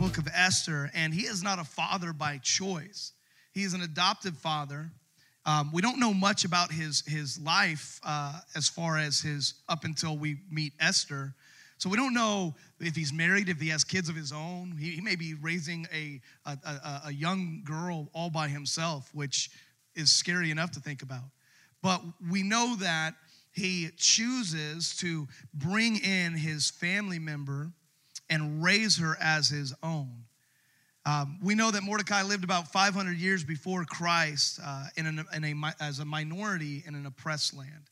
book of Esther, and he is not a father by choice. He is an adopted father. Um, we don't know much about his, his life uh, as far as his up until we meet Esther. So we don't know if he's married, if he has kids of his own. He, he may be raising a, a, a, a young girl all by himself, which is scary enough to think about. But we know that he chooses to bring in his family member and raise her as his own. Um, we know that Mordecai lived about 500 years before Christ uh, in, an, in a, as a minority in an oppressed land.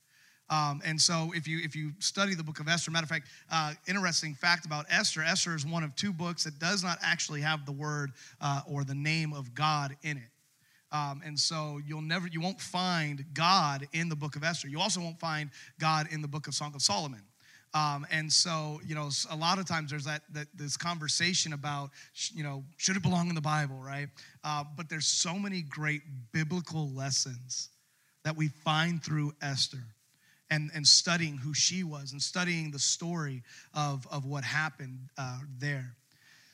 Um, and so, if you if you study the book of Esther, matter of fact, uh, interesting fact about Esther: Esther is one of two books that does not actually have the word uh, or the name of God in it. Um, and so you'll never you won't find god in the book of esther you also won't find god in the book of song of solomon um, and so you know a lot of times there's that, that this conversation about you know should it belong in the bible right? Uh, but there's so many great biblical lessons that we find through esther and, and studying who she was and studying the story of, of what happened uh, there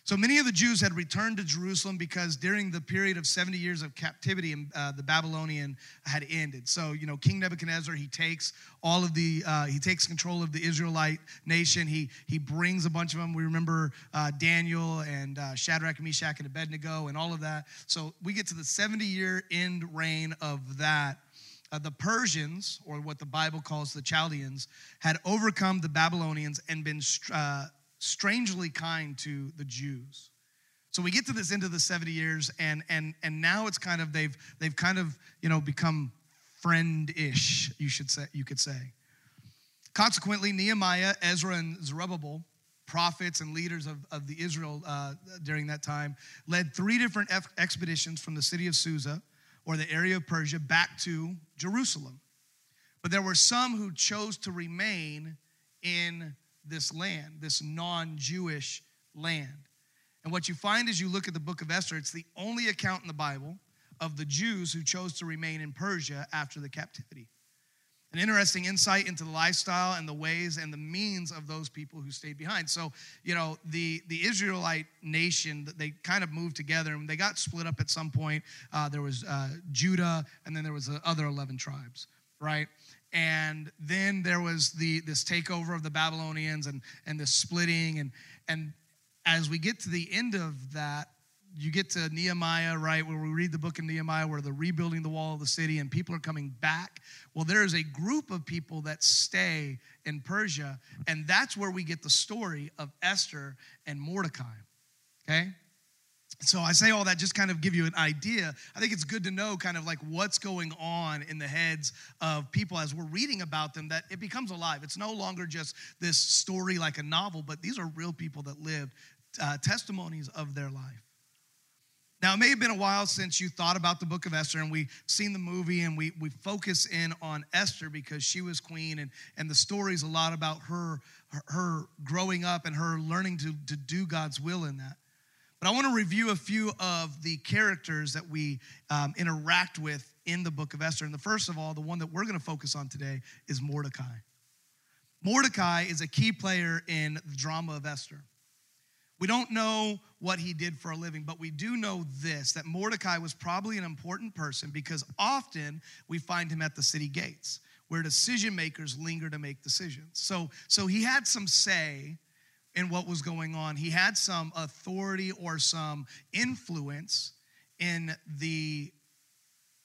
so many of the Jews had returned to Jerusalem because during the period of 70 years of captivity, uh, the Babylonian had ended. So, you know, King Nebuchadnezzar, he takes all of the, uh, he takes control of the Israelite nation. He, he brings a bunch of them. We remember uh, Daniel and uh, Shadrach, Meshach, and Abednego and all of that. So we get to the 70 year end reign of that. Uh, the Persians, or what the Bible calls the Chaldeans, had overcome the Babylonians and been uh, strangely kind to the Jews. So we get to this end of the 70 years, and and and now it's kind of they've they've kind of you know become friend-ish, you should say you could say. Consequently, Nehemiah, Ezra, and Zerubbabel, prophets and leaders of, of the Israel uh, during that time, led three different expeditions from the city of Susa, or the area of Persia, back to Jerusalem. But there were some who chose to remain in this land, this non Jewish land. And what you find as you look at the book of Esther, it's the only account in the Bible of the Jews who chose to remain in Persia after the captivity. An interesting insight into the lifestyle and the ways and the means of those people who stayed behind. So, you know, the, the Israelite nation, they kind of moved together and they got split up at some point. Uh, there was uh, Judah, and then there was the other 11 tribes, right? And then there was the this takeover of the babylonians and and the splitting. And and as we get to the end of that you get to nehemiah right where we read the book of nehemiah where they're rebuilding the wall of the city and people are coming back. Well there is a group of people that stay in persia and that's where we get the story of esther and mordecai okay so I say all that just kind of give you an idea. I think it's good to know kind of like what's going on in the heads of people as we're reading about them that it becomes alive. It's no longer just this story like a novel, but these are real people that lived uh, testimonies of their life. Now, it may have been a while since you thought about the book of Esther, and we've seen the movie and we, we focus in on Esther because she was queen, and, and the story's a lot about her, her, her growing up and her learning to, to do God's will in that. But I want to review a few of the characters that we um, interact with in the book of Esther. And the first of all, the one that we're going to focus on today is Mordecai. Mordecai is a key player in the drama of Esther. We don't know what he did for a living, but we do know this that Mordecai was probably an important person because often we find him at the city gates where decision makers linger to make decisions. So, so he had some say in what was going on. He had some authority or some influence in the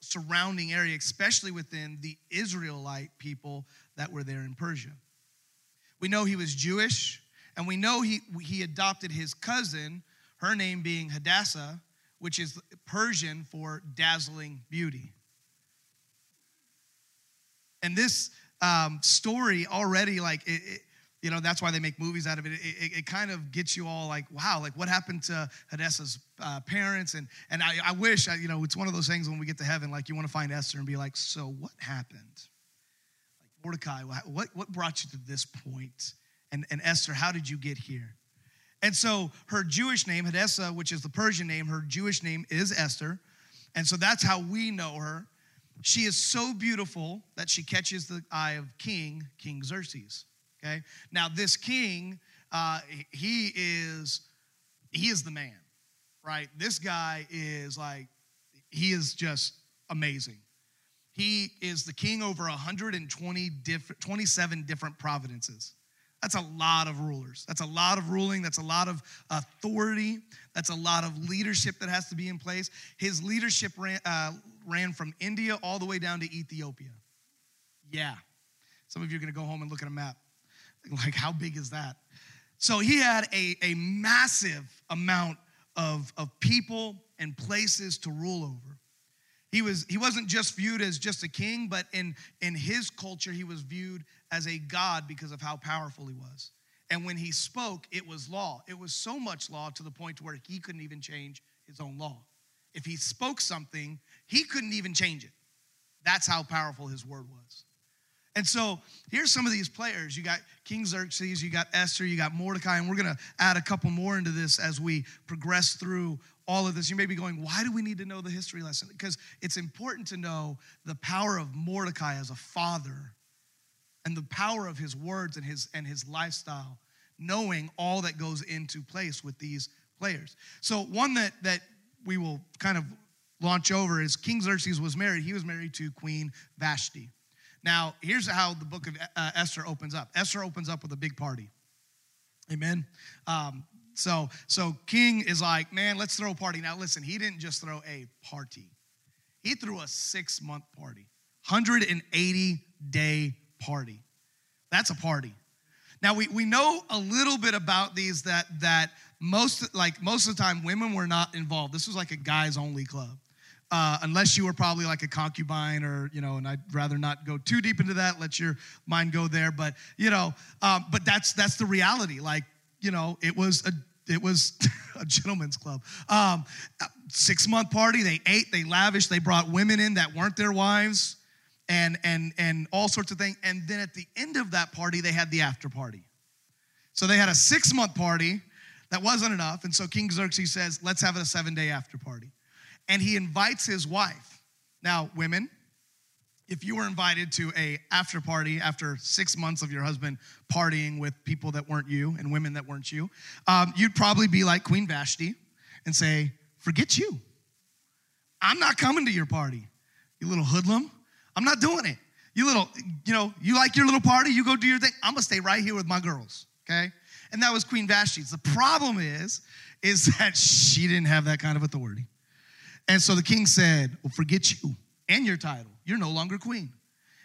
surrounding area, especially within the Israelite people that were there in Persia. We know he was Jewish, and we know he, he adopted his cousin, her name being Hadassah, which is Persian for dazzling beauty. And this um, story already, like, it, it, you know that's why they make movies out of it. It, it, it kind of gets you all like wow like what happened to hadassah's uh, parents? And and i, I wish I, you know it's one of those things when we get to heaven like you want to find esther and be like so what happened? Like mordecai what what brought you to this point? And and esther how did you get here? And so her jewish name hadassah which is the persian name her jewish name is esther. And so that's how we know her. She is so beautiful that she catches the eye of king king xerxes Okay? Now, this king, uh, he is he is the man, right? This guy is like, he is just amazing. He is the king over 120 different, 27 different providences. That's a lot of rulers. That's a lot of ruling. That's a lot of authority. That's a lot of leadership that has to be in place. His leadership ran, uh, ran from India all the way down to Ethiopia. Yeah. Some of you are going to go home and look at a map. Like, how big is that? So he had a, a massive amount of, of people and places to rule over. He, was, he wasn't just viewed as just a king, but in, in his culture, he was viewed as a god because of how powerful he was. And when he spoke, it was law. It was so much law to the point to where he couldn't even change his own law. If he spoke something, he couldn't even change it. That's how powerful his word was. And so here's some of these players. You got King Xerxes, you got Esther, you got Mordecai, and we're going to add a couple more into this as we progress through all of this. You may be going, why do we need to know the history lesson? Because it's important to know the power of Mordecai as a father and the power of his words and his and his lifestyle, knowing all that goes into place with these players. So one that that we will kind of launch over is King Xerxes was married. He was married to Queen Vashti. Now, here's how the book of uh, Esther opens up. Esther opens up with a big party. Amen. Um, so, so King is like, man, let's throw a party. Now, listen, he didn't just throw a party. He threw a six month party, 180 day party. That's a party. Now we, we know a little bit about these that that most like most of the time women were not involved. This was like a guys only club. Uh, unless you were probably like a concubine or you know and i'd rather not go too deep into that let your mind go there. But you know um, but that's that's the reality. Like you know it was a it was a gentleman's club. Um, six month party they ate they lavished they brought women in that weren't their wives and and and all sorts of things. And then at the end of that party, they had the after party. So they had a six month party that wasn't enough, and so King Xerxes says, "Let's have a seven day after party," and he invites his wife. Now, women, if you were invited to a after party after six months of your husband partying with people that weren't you and women that weren't you, um, you'd probably be like Queen Vashti and say, "Forget you. I'm not coming to your party, you little hoodlum." I'm not doing it. You little, you know, you like your little party, you go do your thing. I'm gonna stay right here with my girls, okay? And that was Queen Vashti's. The problem is, is that she didn't have that kind of authority. And so the king said, Well, forget you and your title. You're no longer queen.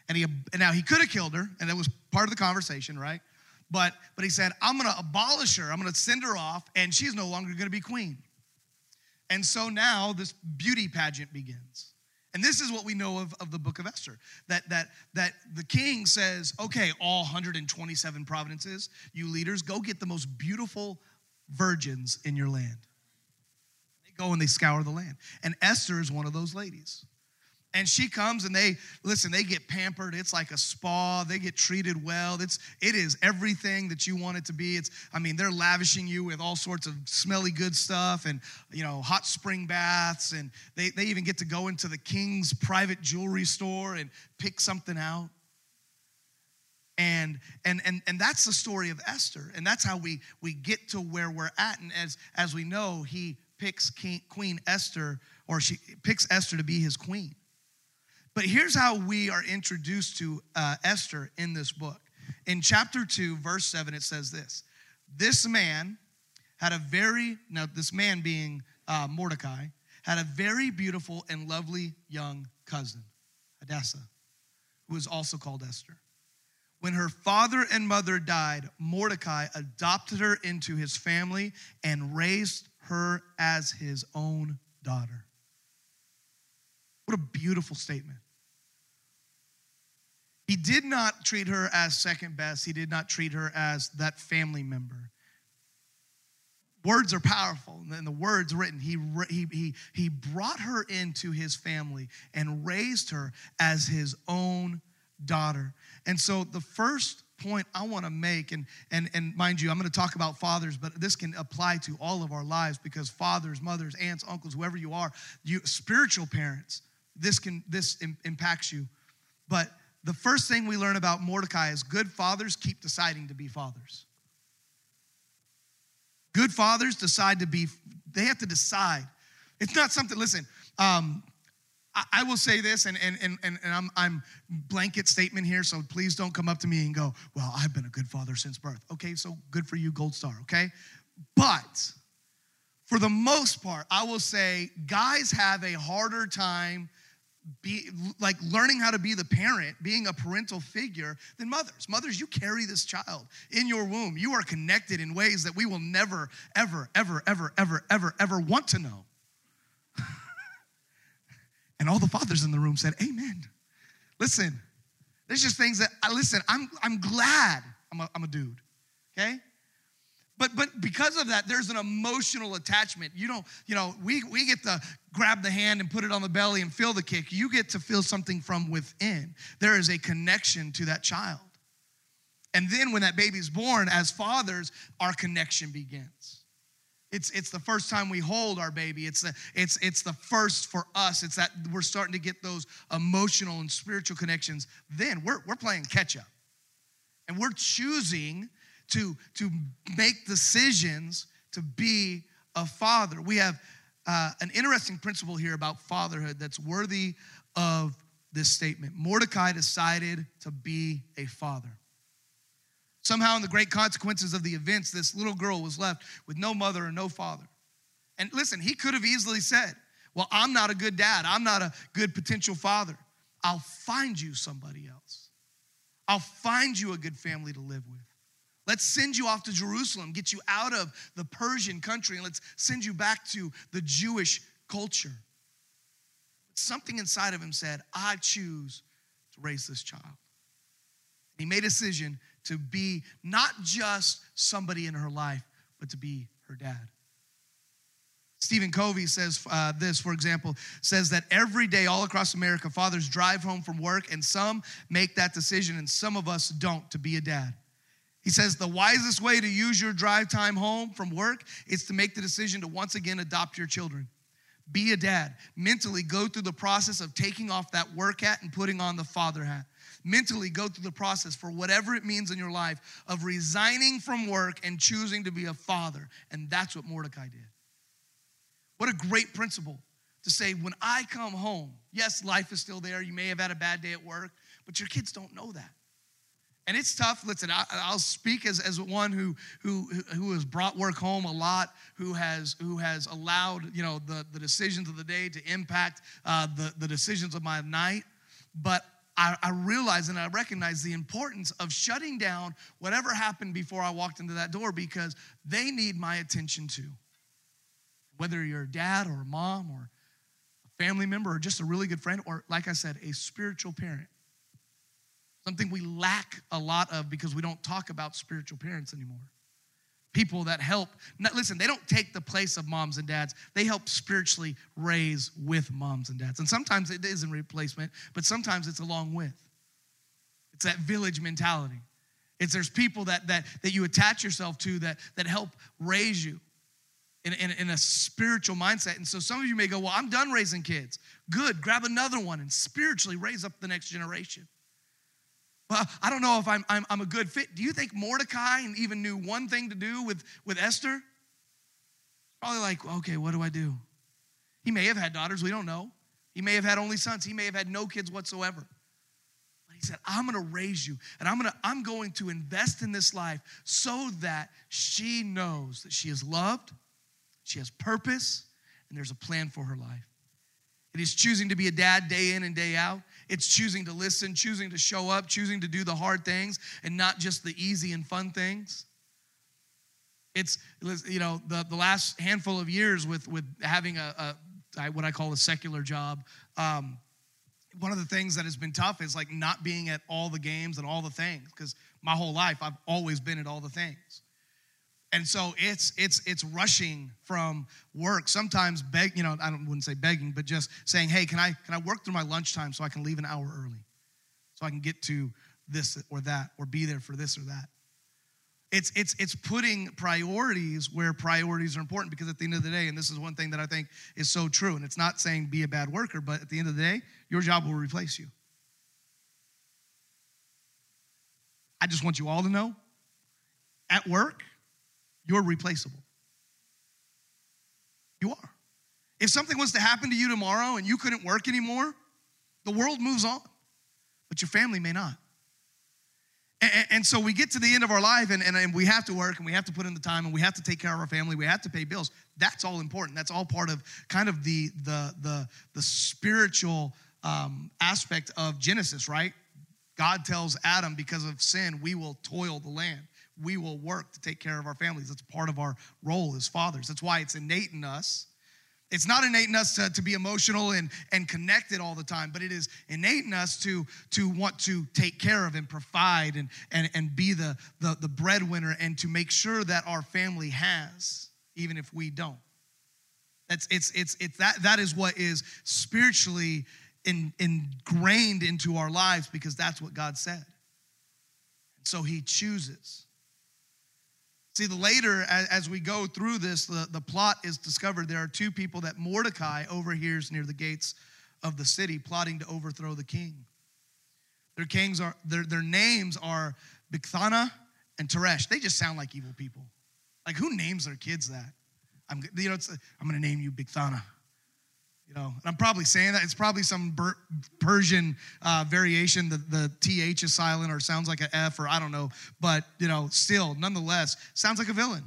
And he and now he could have killed her, and that was part of the conversation, right? But but he said, I'm gonna abolish her, I'm gonna send her off, and she's no longer gonna be queen. And so now this beauty pageant begins. And this is what we know of, of the book of Esther that, that, that the king says, okay, all 127 provinces, you leaders, go get the most beautiful virgins in your land. Go and they scour the land. And Esther is one of those ladies. And she comes and they listen, they get pampered. It's like a spa. They get treated well. It's it is everything that you want it to be. It's I mean, they're lavishing you with all sorts of smelly good stuff and you know, hot spring baths and they, they even get to go into the king's private jewelry store and pick something out. And and and and that's the story of Esther. And that's how we we get to where we're at. And as as we know, he picks Queen Esther, or she picks Esther to be his queen. But here's how we are introduced to uh, Esther in this book. In chapter 2, verse 7, it says this This man had a very, now, this man being uh, Mordecai, had a very beautiful and lovely young cousin, Hadassah, who was also called Esther. When her father and mother died, Mordecai adopted her into his family and raised her as his own daughter. What a beautiful statement. He did not treat her as second best. He did not treat her as that family member. Words are powerful, and the words written, he, he, he, he brought her into his family and raised her as his own daughter. And so the first point I want to make, and, and, and mind you, I'm going to talk about fathers, but this can apply to all of our lives because fathers, mothers, aunts, uncles, whoever you are, you spiritual parents, this can this impacts you. But the first thing we learn about Mordecai is good fathers keep deciding to be fathers. Good fathers decide to be, they have to decide. It's not something, listen, um, I, will say this, and, and, and, and I'm, I'm blanket statement here, so please don't come up to me and go, well, I've been a good father since birth. Okay, so good for you, gold star, okay? But for the most part, I will say guys have a harder time be like learning how to be the parent, being a parental figure than mothers. Mothers, you carry this child in your womb. You are connected in ways that we will never, ever, ever, ever, ever, ever, ever want to know. And all the fathers in the room said, Amen. Listen, there's just things that I listen, I'm I'm glad I'm a, I'm a dude. Okay? But but because of that, there's an emotional attachment. You don't, you know, we we get to grab the hand and put it on the belly and feel the kick. You get to feel something from within. There is a connection to that child. And then when that baby's born, as fathers, our connection begins. It's, it's the first time we hold our baby. It's the, it's, it's the first for us. It's that we're starting to get those emotional and spiritual connections. Then we're, we're playing catch up. And we're choosing to, to make decisions to be a father. We have uh, an interesting principle here about fatherhood that's worthy of this statement. Mordecai decided to be a father. Somehow, in the great consequences of the events, this little girl was left with no mother and no father. And listen, he could have easily said, Well, I'm not a good dad. I'm not a good potential father. I'll find you somebody else. I'll find you a good family to live with. Let's send you off to Jerusalem, get you out of the Persian country, and let's send you back to the Jewish culture. Something inside of him said, I choose to raise this child. He made a decision to be not just somebody in her life, but to be her dad. Stephen Covey says uh, this, for example, says that every day all across America, fathers drive home from work, and some make that decision, and some of us don't to be a dad. He says the wisest way to use your drive time home from work is to make the decision to once again adopt your children. Be a dad. Mentally go through the process of taking off that work hat and putting on the father hat. Mentally go through the process for whatever it means in your life of resigning from work and choosing to be a father. And that's what Mordecai did. What a great principle to say when I come home, yes, life is still there. You may have had a bad day at work, but your kids don't know that. And it's tough. Listen, I, will speak as, as one who, who, who has brought work home a lot, who has, who has allowed, you know, the, the decisions of the day to impact uh, the, the decisions of my night. But I, I realize and I recognize the importance of shutting down whatever happened before I walked into that door because they need my attention too. Whether you're a dad or a mom or a family member or just a really good friend or, like I said, a spiritual parent something we lack a lot of because we don't talk about spiritual parents anymore. People that help, Now, listen, they don't take the place of moms and dads. They help spiritually raise with moms and dads. And sometimes it is in replacement, but sometimes it's along with. It's that village mentality. It's there's people that that that you attach yourself to that that help raise you in, in, in, a spiritual mindset. And so some of you may go, Well, I'm done raising kids. Good, grab another one and spiritually raise up the next generation. I don't know if I'm, I'm, I'm a good fit. Do you think Mordecai even knew one thing to do with, with Esther? Probably like, okay, what do I do? He may have had daughters, we don't know. He may have had only sons, he may have had no kids whatsoever. But he said, I'm gonna raise you, and I'm gonna, I'm going to invest in this life so that she knows that she is loved, she has purpose, and there's a plan for her life. It is choosing to be a dad day in and day out. It's choosing to listen, choosing to show up, choosing to do the hard things and not just the easy and fun things. It's, you know, the, the last handful of years with, with having a, a what I call a secular job, um, one of the things that has been tough is like not being at all the games and all the things because my whole life I've always been at all the things. And so it's it's it's rushing from work. Sometimes beg, you know, I don't wouldn't say begging, but just saying, hey, can I can I work through my lunchtime so I can leave an hour early? So I can get to this or that or be there for this or that. It's it's it's putting priorities where priorities are important because at the end of the day, and this is one thing that I think is so true, and it's not saying be a bad worker, but at the end of the day, your job will replace you. I just want you all to know at work, you're replaceable. You are. If something was to happen to you tomorrow and you couldn't work anymore, the world moves on, but your family may not. And, and so we get to the end of our life and, and, and we have to work and we have to put in the time and we have to take care of our family, we have to pay bills. That's all important. That's all part of kind of the, the, the, the spiritual um, aspect of Genesis, right? God tells Adam, because of sin, we will toil the land. We will work to take care of our families. That's part of our role as fathers. That's why it's innate in us it's not innate in us to, to be emotional and, and connected all the time, but it is innate in us to, to want to take care of and provide and, and, and be the, the, the breadwinner and to make sure that our family has, even if we don't. That's it's it's it's that that is what is spiritually in, ingrained into our lives because that's what God said. So he chooses. See, the later, as we go through this, the, the plot is discovered. There are two people that Mordecai overhears near the gates of the city plotting to overthrow the king. Their kings are their, their names are Bigthana and Teresh. They just sound like evil people. Like who names their kids that? I'm you know I'm going to name you Bigthana. You know, and I'm probably saying that. It's probably some Persian uh, variation. The, the TH is silent or sounds like an F or I don't know. But, you know, still, nonetheless, sounds like a villain.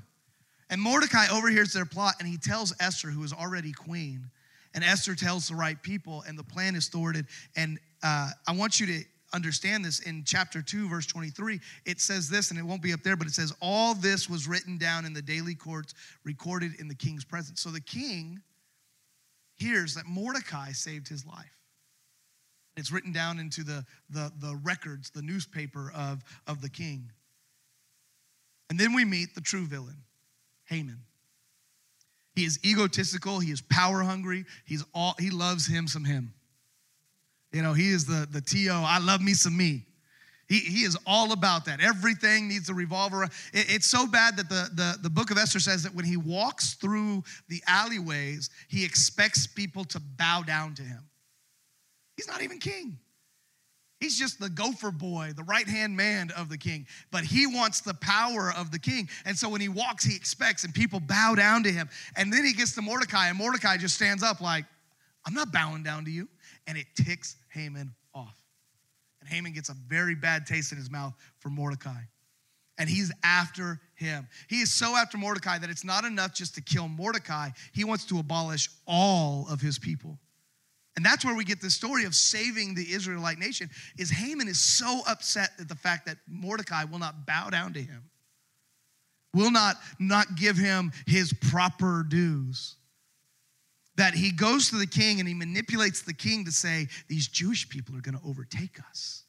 And Mordecai overhears their plot and he tells Esther, who is already queen. And Esther tells the right people, and the plan is thwarted. And uh, I want you to understand this in chapter 2 verse 23 it says this and it won't be up there but it says all this was written down in the daily courts recorded in the king's presence so the king hears that Mordecai saved his life. It's written down into the, the, the records, the newspaper of, of the king. And then we meet the true villain, Haman. He is egotistical, he is power hungry, he's all he loves him some him. You know, he is the the TO, I love me some me. He, he is all about that. Everything needs to revolve around. It, it's so bad that the, the, the book of Esther says that when he walks through the alleyways, he expects people to bow down to him. He's not even king. He's just the gopher boy, the right hand man of the king. But he wants the power of the king. And so when he walks, he expects, and people bow down to him. And then he gets to Mordecai, and Mordecai just stands up like, I'm not bowing down to you. And it ticks Haman. And Haman gets a very bad taste in his mouth for Mordecai. And he's after him. He is so after Mordecai that it's not enough just to kill Mordecai, he wants to abolish all of his people. And that's where we get the story of saving the Israelite nation is Haman is so upset at the fact that Mordecai will not bow down to him. Will not not give him his proper dues that he goes to the king and he manipulates the king to say, These Jewish people are going to overtake us.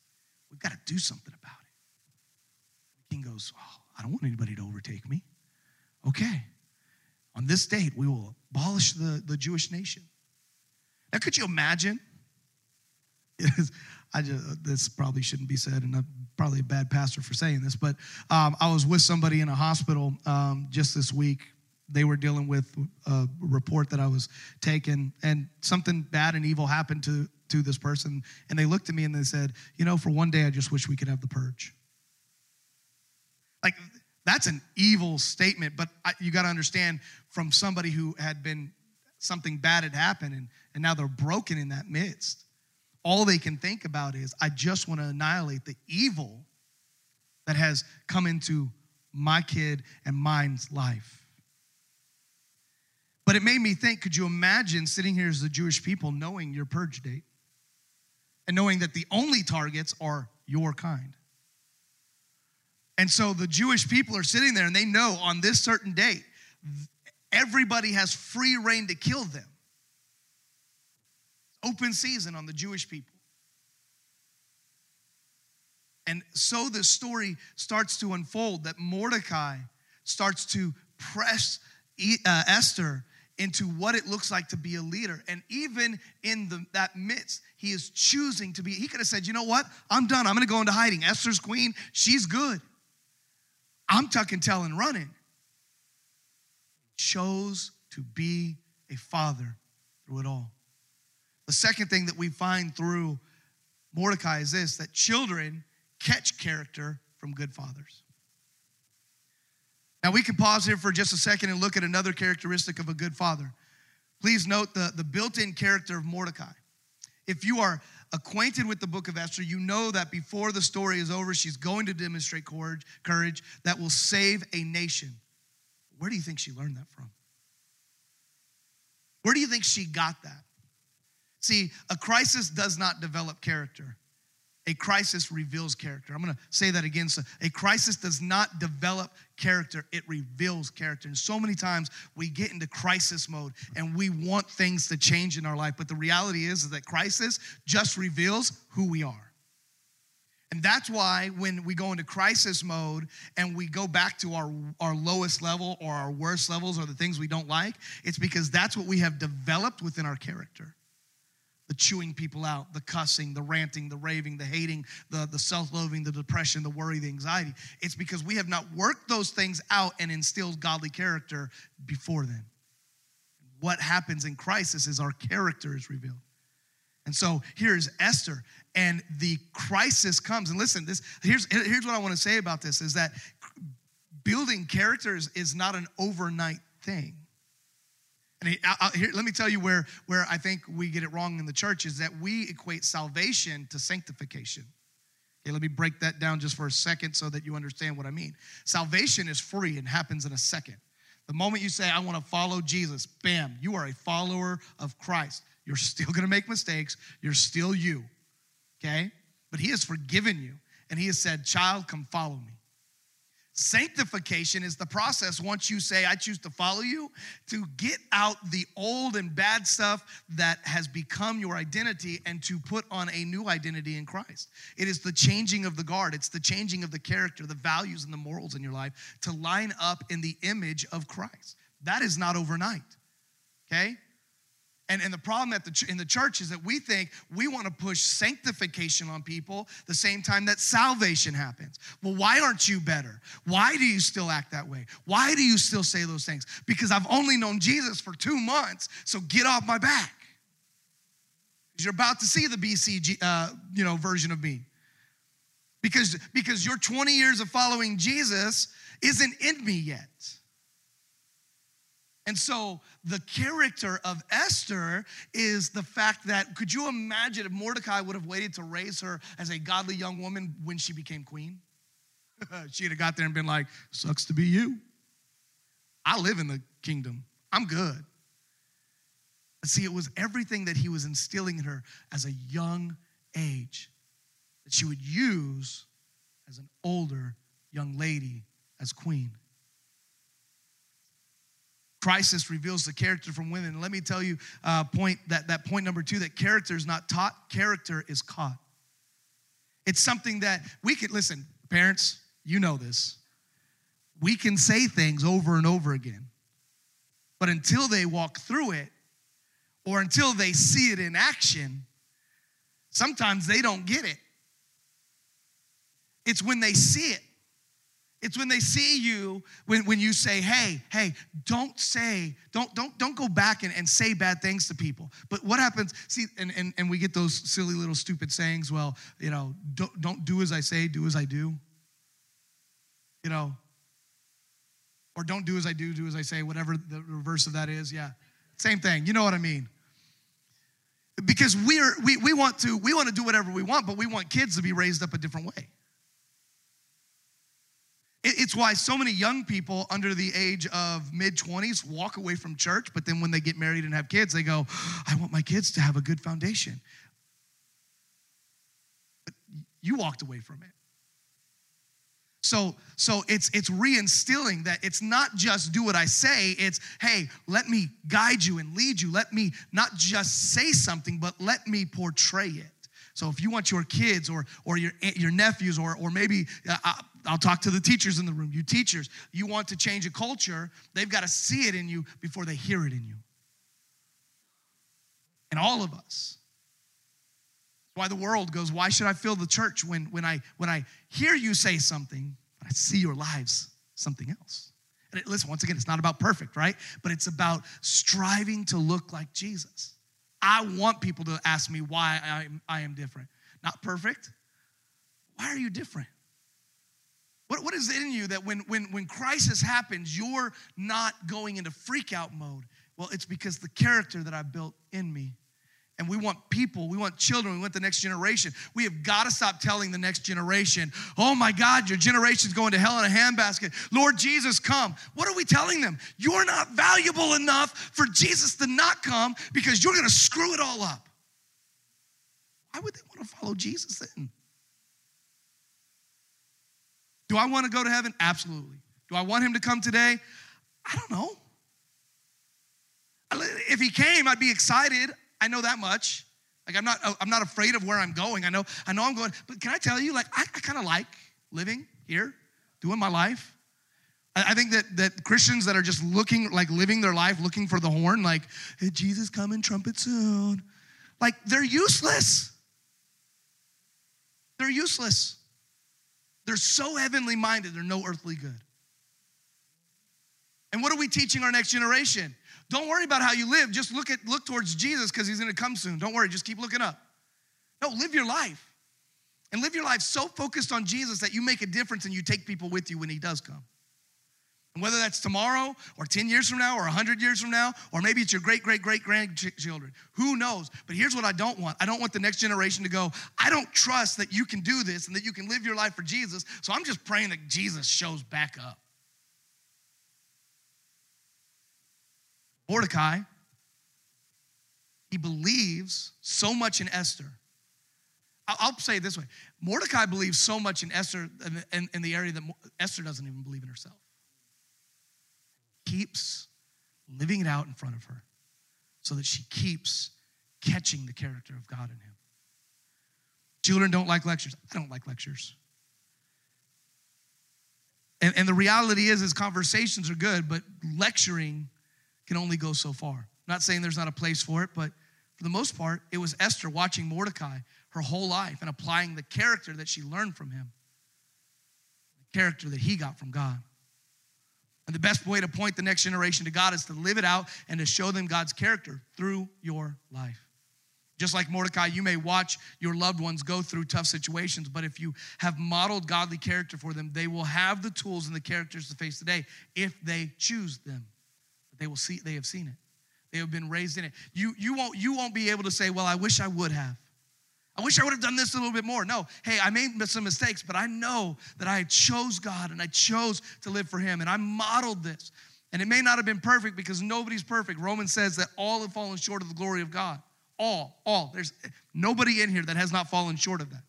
We've got to do something about it. The king goes, oh, I don't want anybody to overtake me. Okay. On this date, we will abolish the, the Jewish nation. Now, could you imagine? I just, this probably shouldn't be said, and I'm probably a bad pastor for saying this, but um, I was with somebody in a hospital um, just this week they were dealing with a report that I was taking, and something bad and evil happened to, to this person. And they looked at me and they said, You know, for one day, I just wish we could have the purge. Like, that's an evil statement, but I, you got to understand from somebody who had been something bad had happened and, and now they're broken in that midst. All they can think about is, I just want to annihilate the evil that has come into my kid and mine's life. But it made me think could you imagine sitting here as the Jewish people knowing your purge date and knowing that the only targets are your kind? And so the Jewish people are sitting there and they know on this certain date, everybody has free reign to kill them. Open season on the Jewish people. And so the story starts to unfold that Mordecai starts to press uh, Esther into what it looks like to be a leader. And even in the, that midst, he is choosing to be. He could have said, you know what? I'm done. I'm going to go into hiding. Esther's queen. She's good. I'm tucking, telling, running. Chose to be a father through it all. The second thing that we find through Mordecai is this that children catch character from good fathers. Now, we can pause here for just a second and look at another characteristic of a good father. Please note the, the built in character of Mordecai. If you are acquainted with the book of Esther, you know that before the story is over, she's going to demonstrate courage, courage that will save a nation. Where do you think she learned that from? Where do you think she got that? See, a crisis does not develop character. A crisis reveals character. I'm going to say that again. So, a crisis does not develop character, it reveals character. And so many times we get into crisis mode and we want things to change in our life. But the reality is, is that crisis just reveals who we are. And that's why when we go into crisis mode and we go back to our, our lowest level or our worst levels or the things we don't like, it's because that's what we have developed within our character the chewing people out, the cussing, the ranting, the raving, the hating, the, the self loathing, the depression, the worry, the anxiety. It's because we have not worked those things out and instilled godly character before then. What happens in crisis is our character is revealed. And so here's Esther, and the crisis comes. And listen, this here's here's what I want to say about this is that building characters is not an overnight thing. And he, I, here, let me tell you where, where I think we get it wrong in the church is that we equate salvation to sanctification. Okay, let me break that down just for a second so that you understand what I mean. Salvation is free and happens in a second. The moment you say, I want to follow Jesus, bam, you are a follower of Christ. You're still going to make mistakes. You're still you, okay? But He has forgiven you, and He has said, Child, come follow me. Sanctification is the process once you say, I choose to follow you, to get out the old and bad stuff that has become your identity and to put on a new identity in Christ. It is the changing of the guard, it's the changing of the character, the values, and the morals in your life to line up in the image of Christ. That is not overnight, okay? And, and the problem at the, in the church is that we think we want to push sanctification on people the same time that salvation happens. Well, why aren't you better? Why do you still act that way? Why do you still say those things? Because I've only known Jesus for two months, so get off my back. You're about to see the BC uh, you know, version of me. Because, because your 20 years of following Jesus isn't in me yet. And so the character of Esther is the fact that could you imagine if Mordecai would have waited to raise her as a godly young woman when she became queen? She'd have got there and been like, sucks to be you. I live in the kingdom, I'm good. See, it was everything that he was instilling in her as a young age that she would use as an older young lady as queen. Crisis reveals the character from women. Let me tell you, uh, point that, that point number two, that character is not taught, character is caught. It's something that we can, listen, parents, you know this. We can say things over and over again. But until they walk through it, or until they see it in action, sometimes they don't get it. It's when they see it it's when they see you, when, when you say, hey, hey, don't say, don't, don't, don't go back and, and say bad things to people. But what happens, see, and, and, and we get those silly little stupid sayings, well, you know, don't, don't do as I say, do as I do. You know, or don't do as I do, do as I say, whatever the reverse of that is. Yeah, same thing. You know what I mean? Because we're, we, we want to we want to do whatever we want, but we want kids to be raised up a different way. It's why so many young people under the age of mid 20s walk away from church, but then when they get married and have kids, they go, I want my kids to have a good foundation. But you walked away from it. So, so it's it's reinstilling that it's not just do what I say, it's hey, let me guide you and lead you. Let me not just say something, but let me portray it. So if you want your kids or, or your, your nephews or, or maybe uh, I'll talk to the teachers in the room, you teachers, you want to change a culture, they've got to see it in you before they hear it in you. And all of us. Why the world goes, why should I fill the church when, when, I, when I hear you say something, but I see your lives something else? And it, listen, once again, it's not about perfect, right? But it's about striving to look like Jesus. I want people to ask me why I am, I am different. Not perfect. Why are you different? What, what is in you that when, when, when crisis happens, you're not going into freak out mode? Well, it's because the character that I built in me. And we want people, we want children, we want the next generation. We have got to stop telling the next generation, oh my God, your generation's going to hell in a handbasket. Lord Jesus, come. What are we telling them? You're not valuable enough for Jesus to not come because you're going to screw it all up. Why would they want to follow Jesus then? Do I want to go to heaven? Absolutely. Do I want him to come today? I don't know. If he came, I'd be excited. I know that much. Like I'm not I'm not afraid of where I'm going. I know I know I'm going. But can I tell you, like I, I kind of like living here, doing my life. I, I think that that Christians that are just looking like living their life, looking for the horn, like hey, Jesus coming, trumpet soon, like they're useless. They're useless. They're so heavenly minded, they're no earthly good. And what are we teaching our next generation? Don't worry about how you live. Just look at look towards Jesus because he's going to come soon. Don't worry, just keep looking up. No, live your life. And live your life so focused on Jesus that you make a difference and you take people with you when he does come. And whether that's tomorrow or 10 years from now or 100 years from now, or maybe it's your great, great, great grandchildren, who knows? But here's what I don't want I don't want the next generation to go, I don't trust that you can do this and that you can live your life for Jesus, so I'm just praying that Jesus shows back up. Mordecai, he believes so much in Esther. I'll say it this way Mordecai believes so much in Esther in, in the area that Esther doesn't even believe in herself. Keeps living it out in front of her so that she keeps catching the character of God in him. Children don't like lectures. I don't like lectures. And, and the reality is, is conversations are good, but lecturing can only go so far. I'm not saying there's not a place for it, but for the most part, it was Esther watching Mordecai her whole life and applying the character that she learned from him, the character that he got from God. And the best way to point the next generation to God is to live it out and to show them God's character through your life. Just like Mordecai, you may watch your loved ones go through tough situations, but if you have modeled godly character for them, they will have the tools and the characters to face today if they choose them. They will see, they have seen it. They have been raised in it. You, you, won't, you won't be able to say, Well, I wish I would have. I wish I would have done this a little bit more. No, hey, I made some mistakes, but I know that I chose God and I chose to live for Him and I modeled this. And it may not have been perfect because nobody's perfect. Romans says that all have fallen short of the glory of God. All, all. There's nobody in here that has not fallen short of that.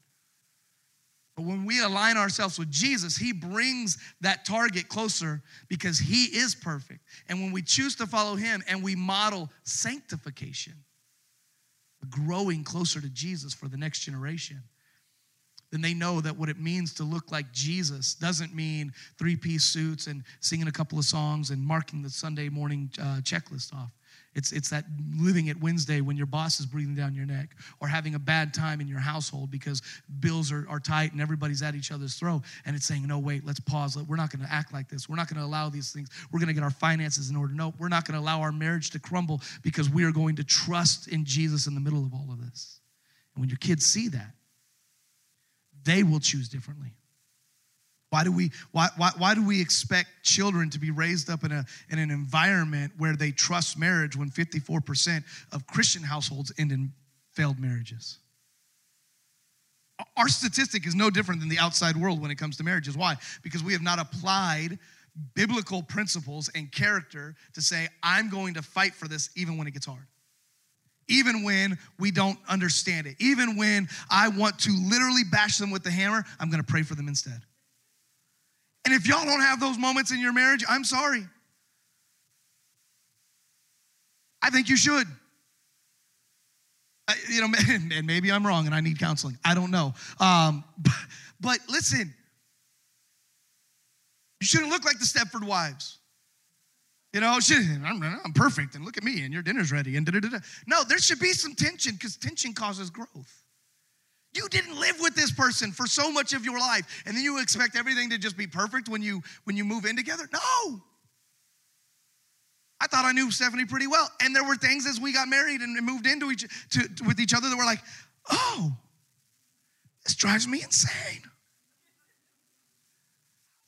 But when we align ourselves with Jesus, He brings that target closer because He is perfect. And when we choose to follow Him and we model sanctification, growing closer to Jesus for the next generation, then they know that what it means to look like Jesus doesn't mean three piece suits and singing a couple of songs and marking the Sunday morning uh, checklist off. It's, it's that living at Wednesday when your boss is breathing down your neck or having a bad time in your household because bills are, are tight and everybody's at each other's throat. And it's saying, no, wait, let's pause. We're not going to act like this. We're not going to allow these things. We're going to get our finances in order. No, we're not going to allow our marriage to crumble because we are going to trust in Jesus in the middle of all of this. And when your kids see that, they will choose differently. Why do we why, why, why do we expect children to be raised up in, a, in an environment where they trust marriage when 54% of Christian households end in failed marriages? Our statistic is no different than the outside world when it comes to marriages. Why? Because we have not applied biblical principles and character to say, I'm going to fight for this even when it gets hard. Even when we don't understand it. Even when I want to literally bash them with the hammer, I'm gonna pray for them instead. And if y'all don't have those moments in your marriage, I'm sorry. I think you should. you know, and maybe I'm wrong and I need counseling. I don't know. Um, but, but listen, you shouldn't look like the Stepford wives. You know, I'm, I'm perfect and look at me and your dinner's ready and da da da. No, there should be some tension because tension causes growth. You didn't live with this person for so much of your life, and then you expect everything to just be perfect when you when you move in together? No. I thought I knew Stephanie pretty well, and there were things as we got married and moved into each to, to, with each other that were like, "Oh, this drives me insane.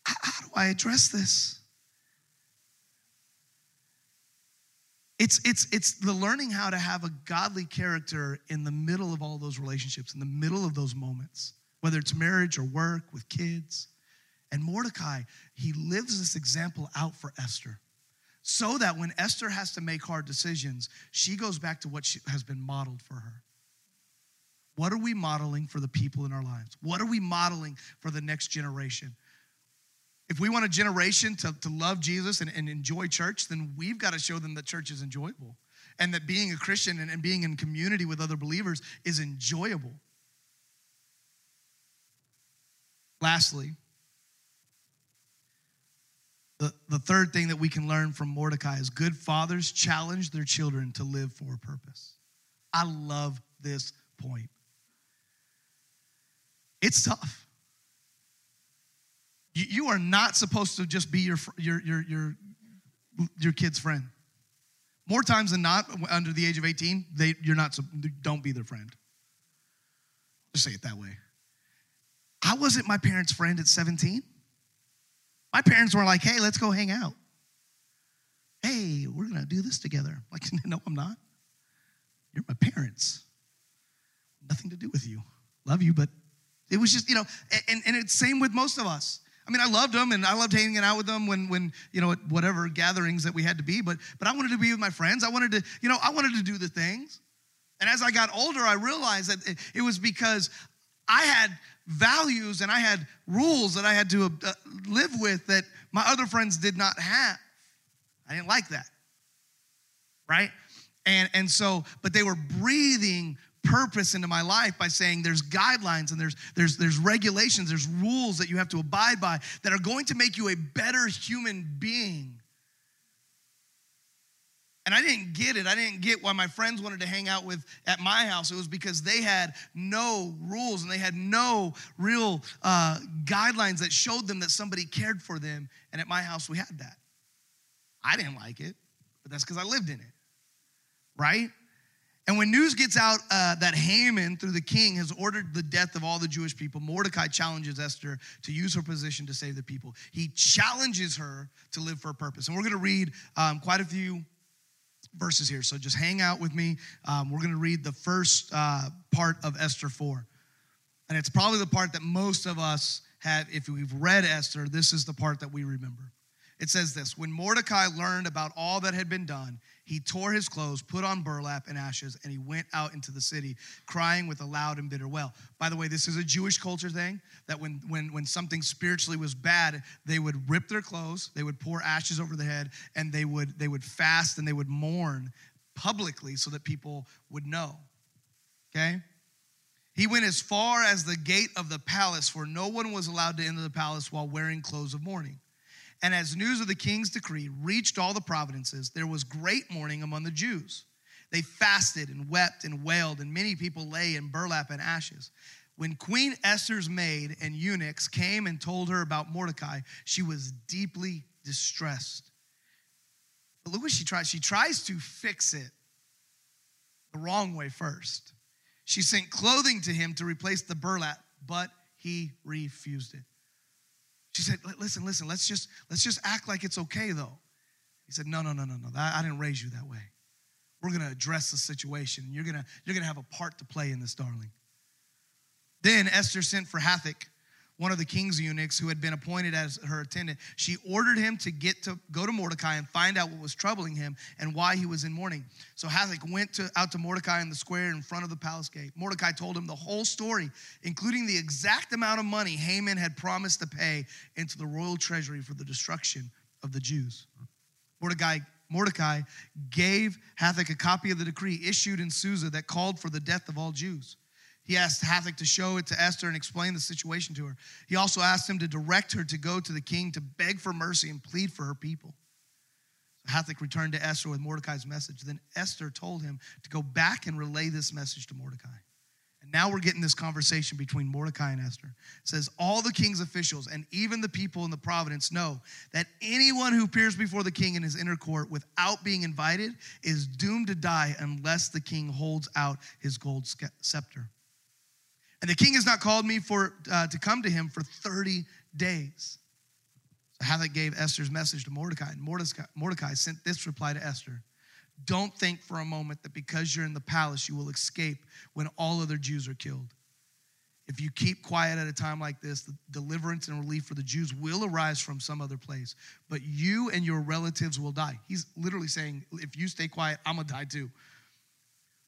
How, how do I address this?" It's, it's, it's the learning how to have a godly character in the middle of all those relationships, in the middle of those moments, whether it's marriage or work with kids. And Mordecai, he lives this example out for Esther so that when Esther has to make hard decisions, she goes back to what she, has been modeled for her. What are we modeling for the people in our lives? What are we modeling for the next generation? If we want a generation to, to love Jesus and, and enjoy church, then we've got to show them that church is enjoyable and that being a Christian and, and being in community with other believers is enjoyable. Lastly, the, the third thing that we can learn from Mordecai is good fathers challenge their children to live for a purpose. I love this point. It's tough. You, you are not supposed to just be your, your, your, your, your kid's friend. More times than not, under the age of 18, they, you're not, don't be their friend. Just say it that way. I wasn't my parents' friend at 17. My parents were like, hey, let's go hang out. Hey, we're going to do this together. Like, no, I'm not. You're my parents. Nothing to do with you. Love you, but it was just, you know, and, and it's same with most of us. I mean, I loved them and I loved hanging out with them when, when you know, at whatever gatherings that we had to be, but, but I wanted to be with my friends. I wanted to, you know, I wanted to do the things. And as I got older, I realized that it, it was because I had values and I had rules that I had to uh, live with that my other friends did not have. I didn't like that. Right? And, and so, but they were breathing purpose into my life by saying there's guidelines and there's, there's, there's regulations, there's rules that you have to abide by that are going to make you a better human being. And I didn't get it. I didn't get why my friends wanted to hang out with at my house. It was because they had no rules and they had no real uh, guidelines that showed them that somebody cared for them. And at my house, we had that. I didn't like it, but that's because I lived in it, right? And when news gets out uh, that Haman, through the king, has ordered the death of all the Jewish people, Mordecai challenges Esther to use her position to save the people. He challenges her to live for a purpose. And we're going to read um, quite a few verses here. So just hang out with me. Um, we're going to read the first uh, part of Esther 4. And it's probably the part that most of us have, if we've read Esther, this is the part that we remember. It says this When Mordecai learned about all that had been done, he tore his clothes, put on burlap and ashes, and he went out into the city, crying with a loud and bitter wail. By the way, this is a Jewish culture thing that when, when, when something spiritually was bad, they would rip their clothes, they would pour ashes over the head, and they would, they would fast and they would mourn publicly so that people would know. Okay? He went as far as the gate of the palace, for no one was allowed to enter the palace while wearing clothes of mourning. And as news of the king's decree reached all the provinces, there was great mourning among the Jews. They fasted and wept and wailed, and many people lay in burlap and ashes. When Queen Esther's maid and eunuchs came and told her about Mordecai, she was deeply distressed. But look what she tries. She tries to fix it the wrong way first. She sent clothing to him to replace the burlap, but he refused it. She said, listen, listen, let's just, let's just act like it's okay though. He said, no, no, no, no, no. I didn't raise you that way. We're to address the situation. You're to, you're to have a part to play in this, darling. Then Esther sent for Hathach, one of the king's eunuchs who had been appointed as her attendant, she ordered him to get to go to Mordecai and find out what was troubling him and why he was in mourning. So Hathach went to, out to Mordecai in the square in front of the palace gate. Mordecai told him the whole story, including the exact amount of money Haman had promised to pay into the royal treasury for the destruction of the Jews. Mordecai Mordecai gave Hathach a copy of the decree issued in Susa that called for the death of all Jews. He asked Hathach to show it to Esther and explain the situation to her. He also asked him to direct her to go to the king to beg for mercy and plead for her people. So Hathach returned to Esther with Mordecai's message. Then Esther told him to go back and relay this message to Mordecai. And now we're getting this conversation between Mordecai and Esther. It says, All the king's officials and even the people in the province know that anyone who appears before the king in his inner court without being invited is doomed to die unless the king holds out his gold scepter. And the king has not called me for, uh, to come to him for 30 days. So Hathach gave Esther's message to Mordecai, and Mordecai, Mordecai sent this reply to Esther Don't think for a moment that because you're in the palace, you will escape when all other Jews are killed. If you keep quiet at a time like this, the deliverance and relief for the Jews will arise from some other place, but you and your relatives will die. He's literally saying, if you stay quiet, I'm gonna die too.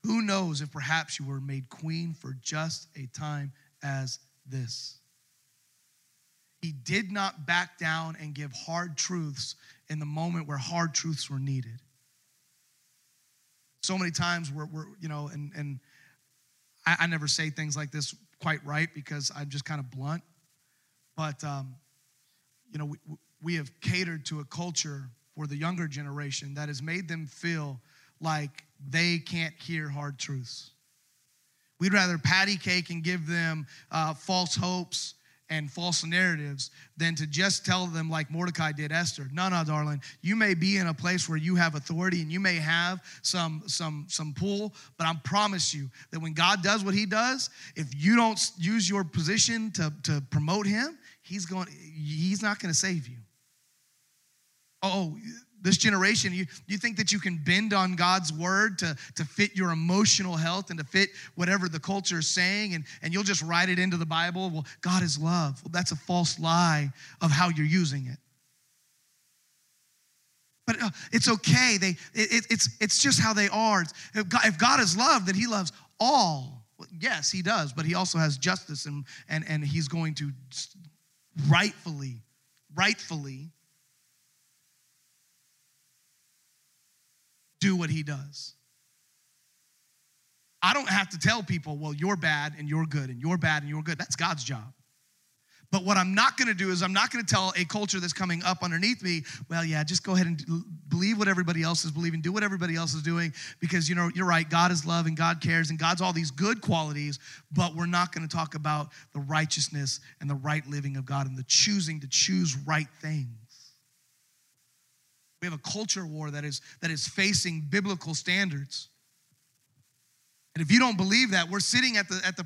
Who knows if perhaps you were made queen for just a time as this? He did not back down and give hard truths in the moment where hard truths were needed. So many times we're, we're you know, and, and I, I never say things like this quite right because I'm just kind of blunt. But, um, you know, we, we have catered to a culture for the younger generation that has made them feel like they can't hear hard truths. We'd rather patty cake and give them uh, false hopes and false narratives than to just tell them like Mordecai did Esther. No, no, darling. You may be in a place where you have authority and you may have some some some pull, but I promise you that when God does what He does, if you don't use your position to to promote Him, He's going. He's not going to save you. Oh, this generation, you, you think that you can bend on God's word to, to fit your emotional health and to fit whatever the culture is saying, and, and you'll just write it into the Bible. Well, God is love. Well, that's a false lie of how you're using it. But uh, it's okay. They, it, it's, it's just how they are. If God, if God is love, then He loves all. Yes, He does, but He also has justice, and, and, and He's going to rightfully, rightfully do what he does. I don't have to tell people, well, you're bad and you're good and you're bad and you're good. That's God's job. But what I'm not going to do is I'm not going to tell a culture that's coming up underneath me, well, yeah, just go ahead and believe what everybody else is believing, do what everybody else is doing, because you know you're right. God is love and God cares and God's all these good qualities. But we're not going to talk about the righteousness and the right living of God and the choosing to choose right things. We have a culture war that is, that is facing biblical standards. And if you don't believe that, we're sitting at the, at the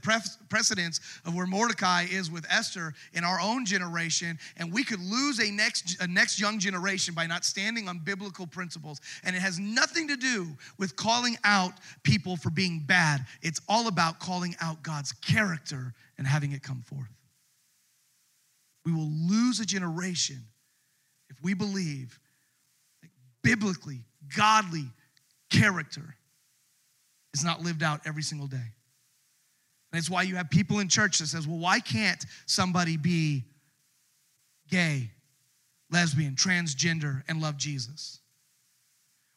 precedence of where Mordecai is with Esther in our own generation, and we could lose a next, a next young generation by not standing on biblical principles. And it has nothing to do with calling out people for being bad, it's all about calling out God's character and having it come forth. We will lose a generation if we believe biblically godly character is not lived out every single day. And why you have people in church that says, well, why can't somebody be gay, lesbian, transgender, and love Jesus?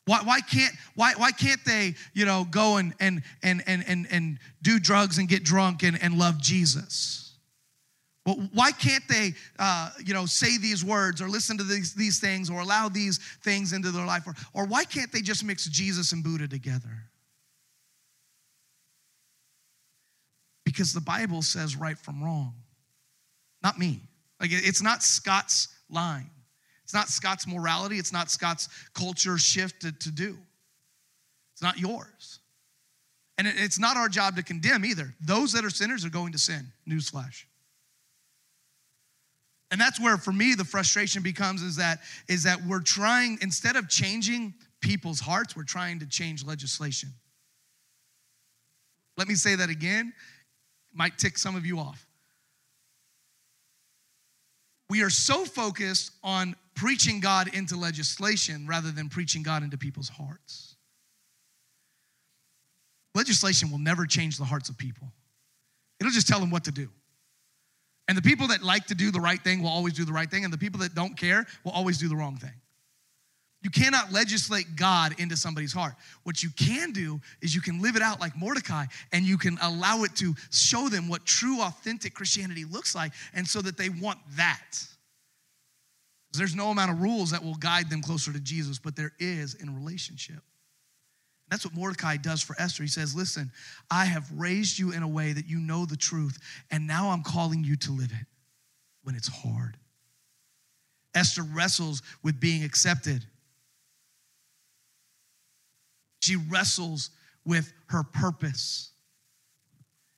Why, why can't why, why can't they you know go and and and and and, and do drugs and get drunk and, and love Jesus? Well, why can't they, uh, you know, say these words or listen to these, these things or allow these things into their life? Or, or why can't they just mix Jesus and Buddha together? Because the Bible says right from wrong, not me. Like it's not Scott's line. It's not Scott's morality. It's not Scott's culture shift to, to do. It's not yours. And it, it's not our job to condemn either. Those that are sinners are going to sin. Newsflash. And that's where for me the frustration becomes is that is that we're trying instead of changing people's hearts, we're trying to change legislation. Let me say that again. Might tick some of you off. We are so focused on preaching God into legislation rather than preaching God into people's hearts. Legislation will never change the hearts of people. It'll just tell them what to do. And the people that like to do the right thing will always do the right thing, and the people that don't care will always do the wrong thing. You cannot legislate God into somebody's heart. What you can do is you can live it out like Mordecai and you can allow it to show them what true, authentic Christianity looks like, and so that they want that. There's no amount of rules that will guide them closer to Jesus, but there is in relationship. That's what Mordecai does for Esther. He says, Listen, I have raised you in a way that you know the truth, and now I'm calling you to live it when it's hard. Esther wrestles with being accepted. She wrestles with her purpose.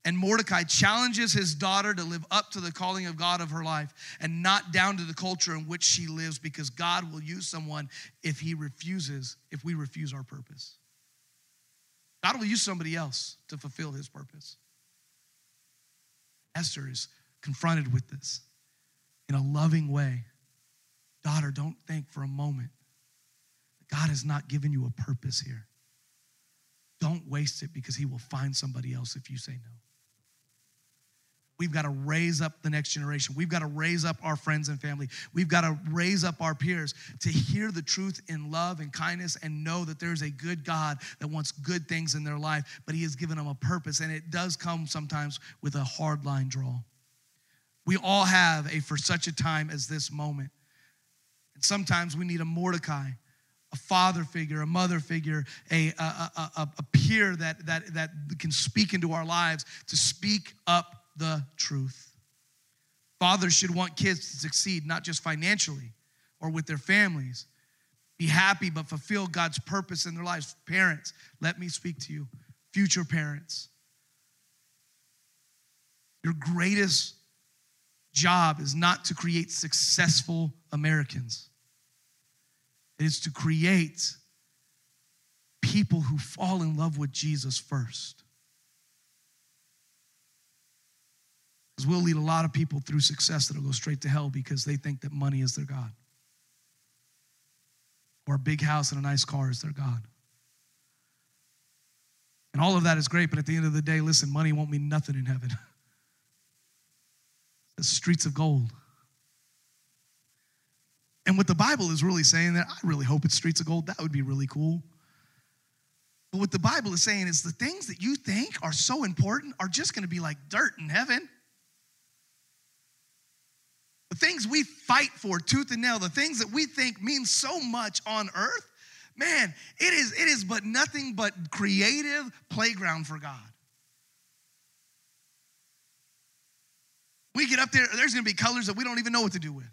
And Mordecai challenges his daughter to live up to the calling of God of her life and not down to the culture in which she lives because God will use someone if he refuses, if we refuse our purpose. God will use somebody else to fulfill his purpose. Esther is confronted with this in a loving way. Daughter, don't think for a moment that God has not given you a purpose here. Don't waste it because he will find somebody else if you say no. We've got to raise up the next generation. We've got to raise up our friends and family. We've got to raise up our peers to hear the truth in love and kindness and know that there's a good God that wants good things in their life, but He has given them a purpose. And it does come sometimes with a hard line draw. We all have a for such a time as this moment. And sometimes we need a Mordecai a father figure, a mother figure, a, a, a, a, peer that, that, that can speak into our lives to speak up the truth. Fathers should want kids to succeed, not just financially or with their families. Be happy, but fulfill God's purpose in their lives. Parents, let me speak to you. Future parents. Your greatest job is not to create successful Americans, it is to create people who fall in love with Jesus first. Because we'll lead a lot of people through success that'll go straight to hell because they think that money is their God. Or a big house and a nice car is their God. And all of that is great, but at the end of the day, listen, money won't mean nothing in heaven. the streets of gold. And what the Bible is really saying that I really hope it's streets of gold. That would be really cool. But what the Bible is saying is the things that you think are so important are just going to be like dirt in heaven. The things we fight for tooth and nail, the things that we think mean so much on earth, man, it is, it is but nothing but creative playground for God. We get up there, there's gonna be colors that we don't even know what to do with.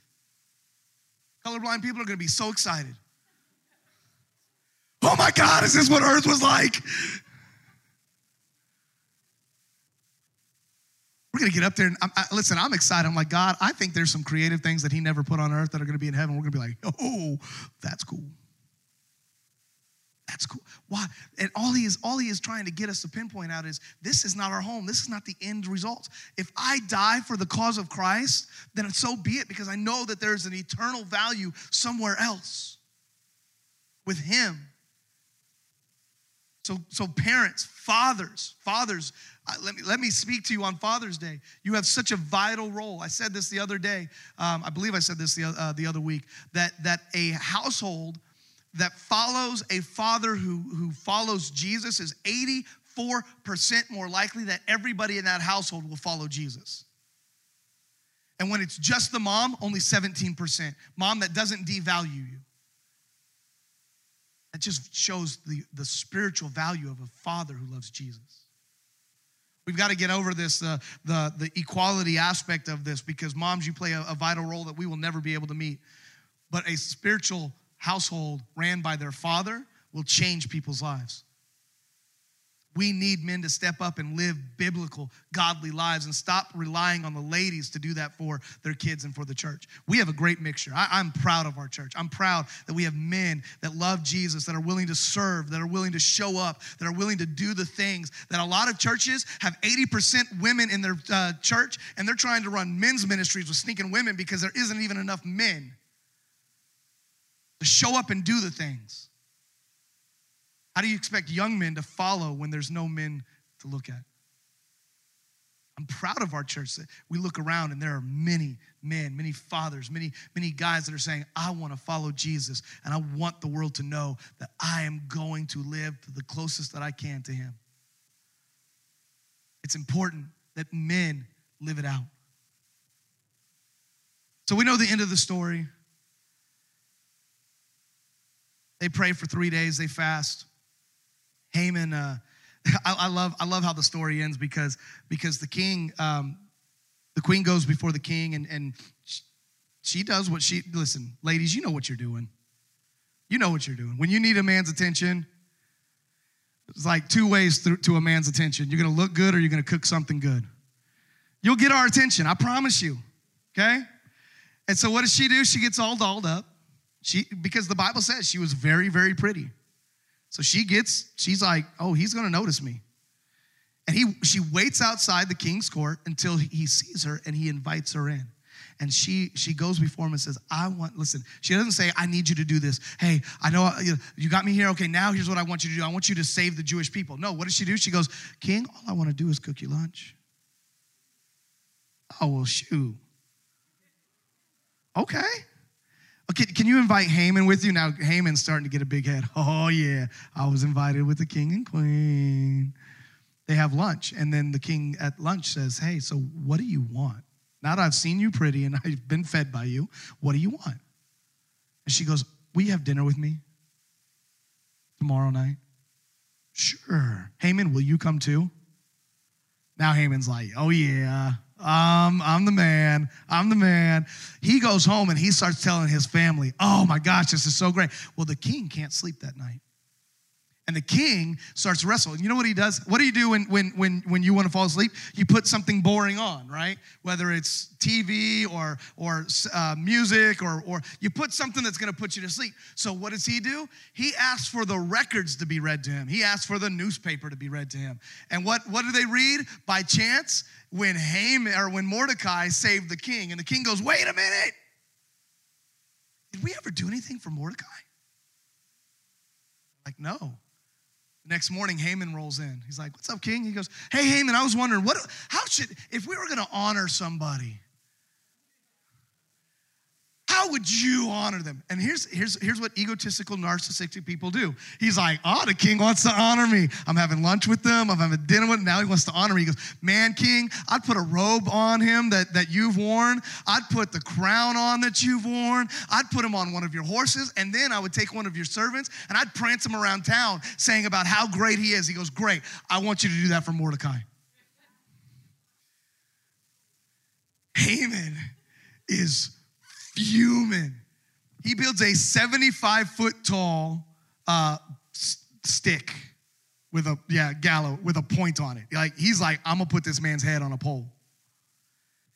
Colorblind people are gonna be so excited. Oh my God, is this what earth was like? We're going to get up there and I, listen, I'm excited. I'm like, God, I think there's some creative things that He never put on earth that are going to be in heaven. We're going to be like, oh, that's cool. That's cool. Why? And all he is, all he is trying to get us to pinpoint out is this is not our home. This is not the end result. If I die for the cause of Christ, then so be it, because I know that there's an eternal value somewhere else with him. So, so parents, fathers, fathers, let me, let me speak to you on Father's Day. You have such a vital role. I said this the other day. Um, I believe I said this the, uh, the other week that, that a household that follows a father who, who follows Jesus is 84% more likely that everybody in that household will follow Jesus. And when it's just the mom, only 17%. Mom that doesn't devalue you. That just shows the, the spiritual value of a father who loves Jesus. We've got to get over this, uh, the, the equality aspect of this, because moms, you play a, a vital role that we will never be able to meet. But a spiritual household ran by their father will change people's lives. We need men to step up and live biblical, godly lives and stop relying on the ladies to do that for their kids and for the church. We have a great mixture. I, am proud of our church. I'm proud that we have men that love Jesus, that are willing to serve, that are willing to show up, that are willing to do the things that a lot of churches have 80% women in their uh, church and they're trying to run men's ministries with sneaking women because there isn't even enough men to show up and do the things. How do you expect young men to follow when there's no men to look at? I'm proud of our church we look around and there are many men, many fathers, many, many guys that are saying, I want to follow Jesus and I want the world to know that I am going to live the closest that I can to him. It's important that men live it out. So we know the end of the story. They pray for three days, they fast. Haman, uh, I, I, love, I love how the story ends because, because the king, um, the queen goes before the king and, and she does what she, listen, ladies, you know what you're doing. You know what you're doing. When you need a man's attention, it's like two ways to a man's attention. You're gonna look good or you're gonna cook something good. You'll get our attention, I promise you. Okay? And so what does she do? She gets all dolled up. She because the Bible says she was very, very pretty. So she gets, she's like, oh, he's gonna notice me. And he, she waits outside the king's court until he sees her and he invites her in. And she she goes before him and says i want listen she doesn't say i need you to do this. Hey i know uh, you, you got me here. Okay now here's what i want you to do. I want you to save the jewish people no what does she do? She goes king all i want to do is cook you lunch oh well shoot. Okay Okay, can you invite Haman with you? Now, Haman's starting to get a big head. Oh, yeah, I was invited with the king and queen. They have lunch, and then the king at lunch says, Hey, so what do you want? Now that I've seen you pretty and I've been fed by you, what do you want? And she goes, Will you have dinner with me tomorrow night? Sure. Haman, will you come too? Now Haman's like, Oh, yeah, um, I'm the man. I'm the man. He goes home and he starts telling his family, Oh my gosh, this is so great. Well, the king can't sleep that night and the king starts wrestling. You know what he does? What do you do when, when, when, when you want to fall asleep? You put something boring on, right? Whether it's TV or, or uh, music or, or you put something that's going to put you to sleep. So what does he do? He asks for the records to be read to him. He asks for the newspaper to be read to him. And what, what do they read? By chance, when Haman or when Mordecai saved the king, and the king goes, wait a minute. Did we ever do anything for Mordecai? Like, no. The Next morning, Haman rolls in. He's like, What's up, King? He goes, Hey, Haman, I was wondering, what, how should, if we were going to honor somebody, would you honor them? And here's, here's, here's what egotistical, narcissistic people do. He's like, oh, the king wants to honor me. I'm having lunch with them. I'm having dinner with them. Now he wants to honor me. He goes, man, king, I'd put a robe on him that, that you've worn. I'd put the crown on that you've worn. I'd put him on one of your horses. And then I would take one of your servants and I'd prance him around town saying about how great he is. He goes, great. I want you to do that for Mordecai. Haman is fuming. He builds a 75 foot tall uh, stick with a, yeah, gallows with a point on it. Like, he's like, I'm gonna put this man's head on a pole.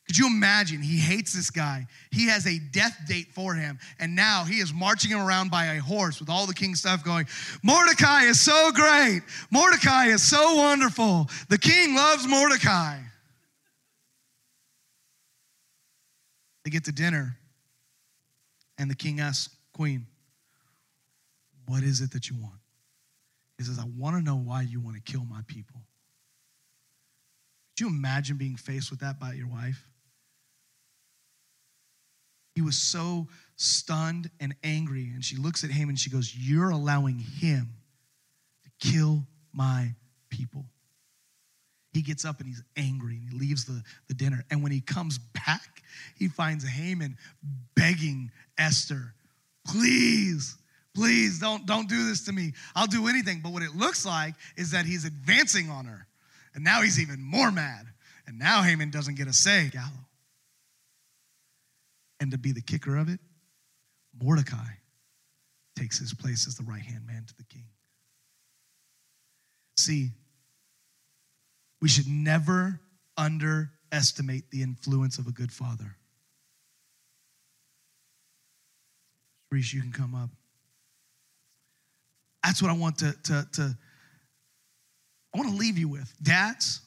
Could you imagine? He hates this guy. He has a death date for him. And now he is marching him around by a horse with all the king's stuff going, Mordecai is so great. Mordecai is so wonderful. The king loves Mordecai. They get to dinner. And the king asks Queen, What is it that you want? He says, I want to know why you want to kill my people. Could you imagine being faced with that by your wife? He was so stunned and angry. And she looks at him and she goes, You're allowing him to kill my people. He gets up and he's angry and he leaves the, the dinner. And when he comes back, he finds Haman begging Esther, please, please don't, don't do this to me. I'll do anything. But what it looks like is that he's advancing on her. And now he's even more mad. And now Haman doesn't get a say. Gallo. And to be the kicker of it, Mordecai takes his place as the right hand man to the king. See, we should never underestimate the influence of a good father. Reese, you can come up. That's what I want to, to, to I want to leave you with. Dads,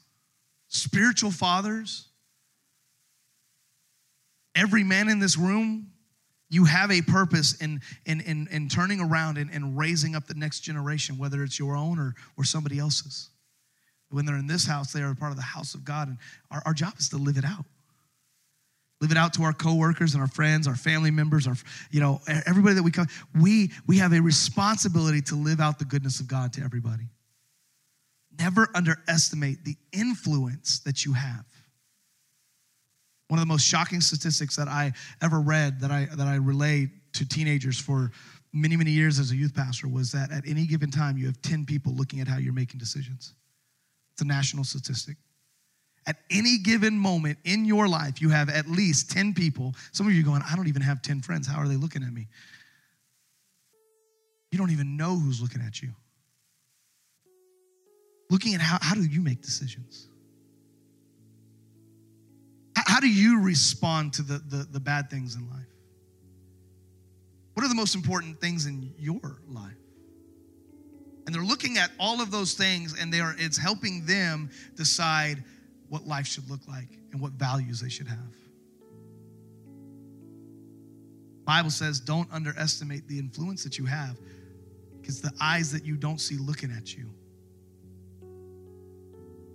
spiritual fathers, every man in this room, you have a purpose in, in, in, in turning around and, and raising up the next generation, whether it's your own or, or somebody else's. When they're in this house, they are part of the house of God, and our, our job is to live it out. Live it out to our coworkers and our friends, our family members, our you know everybody that we come. We we have a responsibility to live out the goodness of God to everybody. Never underestimate the influence that you have. One of the most shocking statistics that I ever read that I that I relay to teenagers for many many years as a youth pastor was that at any given time you have 10 people looking at how you're making decisions. It's a national statistic. At any given moment in your life, you have at least 10 people. Some of you going, I don't even have 10 friends. How are they looking at me? You don't even know who's looking at you. Looking at how, how do you make decisions? How, do you respond to the, the, the bad things in life? What are the most important things in your life? And they're looking at all of those things and they are it's helping them decide what life should look like and what values they should have. Bible says don't underestimate the influence that you have because the eyes that you don't see looking at you.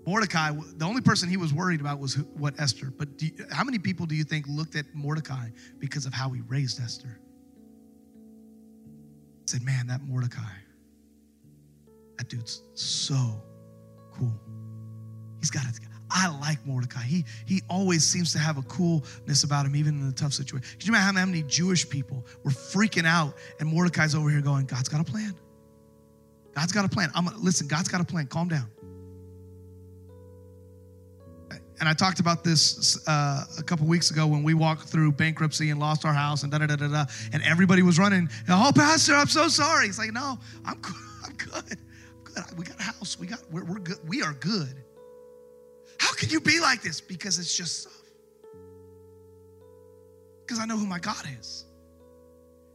Mordecai, the only person he was worried about was who, what Esther. But you, how many people do you think looked at Mordecai because of how he raised Esther? Said, man, that Mordecai, that dude's so cool. He's got it. I like Mordecai. He, he always seems to have a coolness about him, even in a tough situation. Can you imagine how many Jewish people were freaking out and Mordecai's over here going, God's got a plan. God's got a plan. I'm listen, God's got a plan. Calm down. And I talked about this uh, a couple weeks ago when we walked through bankruptcy and lost our house and da da da da da. And everybody was running. Oh, Pastor, I'm so sorry. It's like, no, I'm good. I'm good. I'm good. We got a house. We got. We're, we're good. We are good. How can you be like this? Because it's just stuff. Because I know who my God is.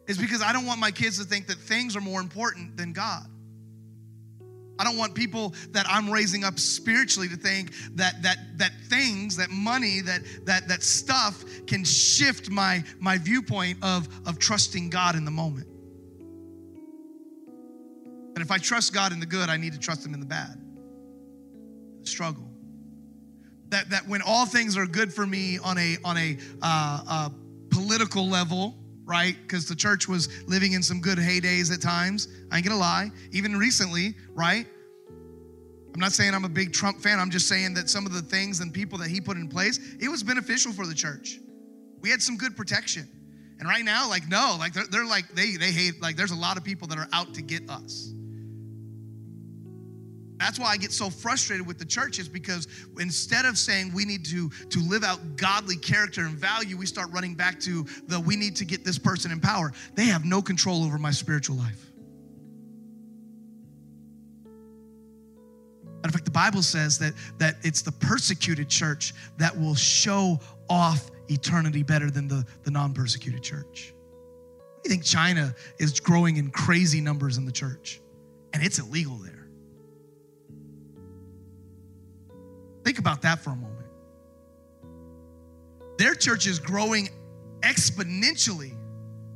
It's because I don't want my kids to think that things are more important than God. I don't want people that I'm raising up spiritually to think that that that things, that money, that that that stuff can shift my my viewpoint of of trusting God in the moment. And if I trust God in the good, I need to trust him in the bad. The struggle. That that when all things are good for me on a on a uh, uh, political level, right? Because the church was living in some good heydays at times. I ain't gonna lie. Even recently, right? I'm not saying I'm a big Trump fan. I'm just saying that some of the things and people that he put in place, it was beneficial for the church. We had some good protection. And right now, like, no, like they're, they're like, they, they hate, like, there's a lot of people that are out to get us. That's why I get so frustrated with the church is because instead of saying we need to, to live out godly character and value, we start running back to the we need to get this person in power. They have no control over my spiritual life. in fact, the Bible says that, that it's the persecuted church that will show off eternity better than the, the non persecuted church. You think China is growing in crazy numbers in the church, and it's illegal there. Think about that for a moment. Their church is growing exponentially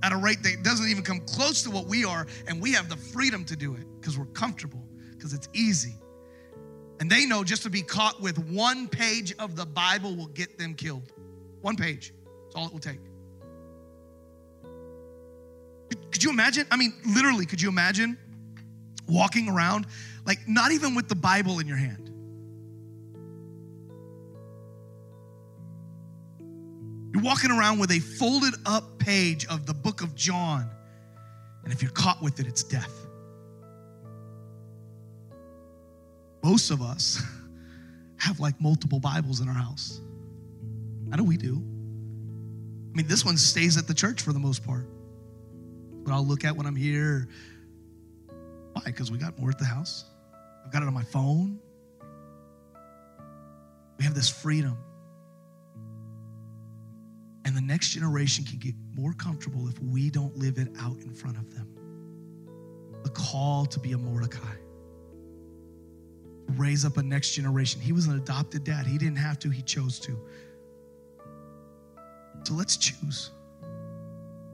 at a rate that doesn't even come close to what we are, and we have the freedom to do it because we're comfortable, because it's easy. And they know just to be caught with one page of the Bible will get them killed. One page. That's all it will take. Could you imagine? I mean, literally, could you imagine walking around, like, not even with the Bible in your hand? You're walking around with a folded up page of the book of John. And if you're caught with it, it's death. Most of us have like multiple Bibles in our house. How do we do? I mean, this one stays at the church for the most part. But I'll look at when I'm here. Why? Because we got more at the house. I've got it on my phone. We have this freedom. And the next generation can get more comfortable if we don't live it out in front of them. The call to be a Mordecai. Raise up a next generation. He was an adopted dad. He didn't have to, he chose to. So let's choose.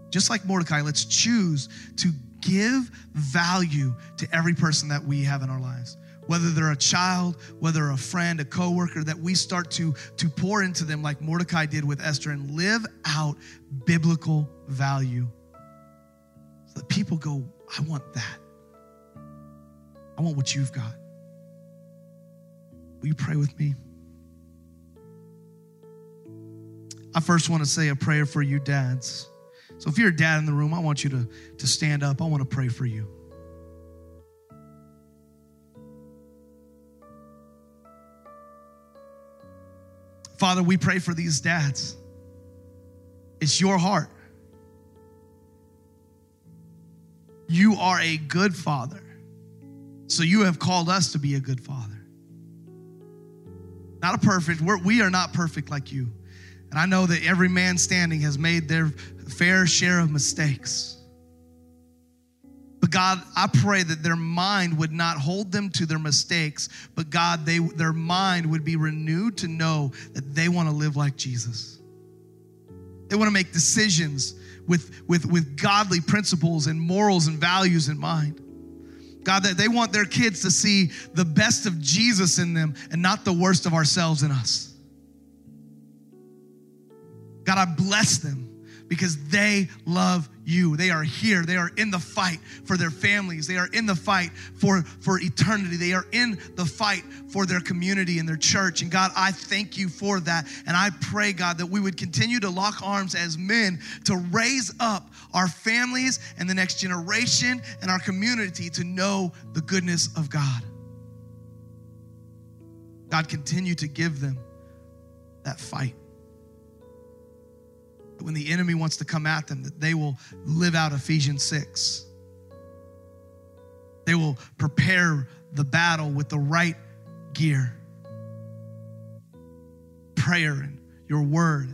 Just like Mordecai, let's choose to give value to every person that we have in our lives whether they're a child, whether a friend, a coworker, that we start to, to pour into them like Mordecai did with Esther and live out biblical value. So that people go, I want that. I want what you've got. Will you pray with me? I first want to say a prayer for you, dads. So if you're a dad in the room, I want you to, to stand up. I want to pray for you. Father, we pray for these dads. It's your heart. You are a good father. So you have called us to be a good father. Not a perfect, we're, we are not perfect like you. And I know that every man standing has made their fair share of mistakes. But God, I pray that their mind would not hold them to their mistakes, but God, they, their mind would be renewed to know that they want to live like Jesus. They want to make decisions with, with, with godly principles and morals and values in mind. God, that they want their kids to see the best of Jesus in them and not the worst of ourselves in us. God, I bless them because they love you. They are here. They are in the fight for their families. They are in the fight for, for eternity. They are in the fight for their community and their church. And God, I thank you for that. And I pray, God, that we would continue to lock arms as men to raise up our families and the next generation and our community to know the goodness of God. God, continue to give them that fight when the enemy wants to come at them, that they will live out Ephesians 6. They will prepare the battle with the right gear prayer and your word,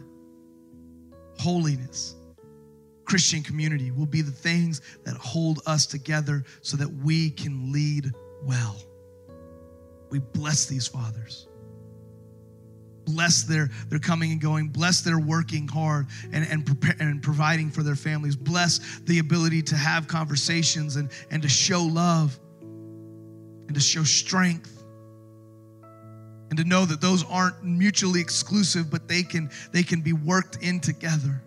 holiness, Christian community will be the things that hold us together so that we can lead well. We bless these fathers. Bless their, their coming and going. Bless their working hard and, and, prepare, and providing for their families. Bless the ability to have conversations and, and to show love and to show strength. And to know that those aren't mutually exclusive, but they can, they can be worked in together.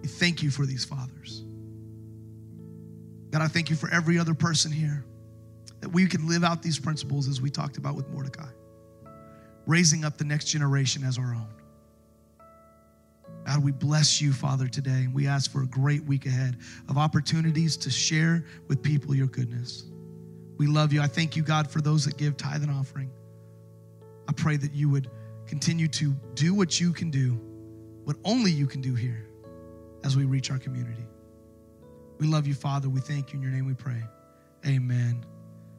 We thank you for these fathers. God, I thank you for every other person here that we can live out these principles as we talked about with Mordecai, raising up the next generation as our own. God, we bless you, Father, today, and we ask for a great week ahead of opportunities to share with people your goodness. We love you. I thank you, God, for those that give tithe and offering. I pray that you would continue to do what you can do, what only you can do here as we reach our community. We love you, Father. We thank you. In your name we pray. Amen.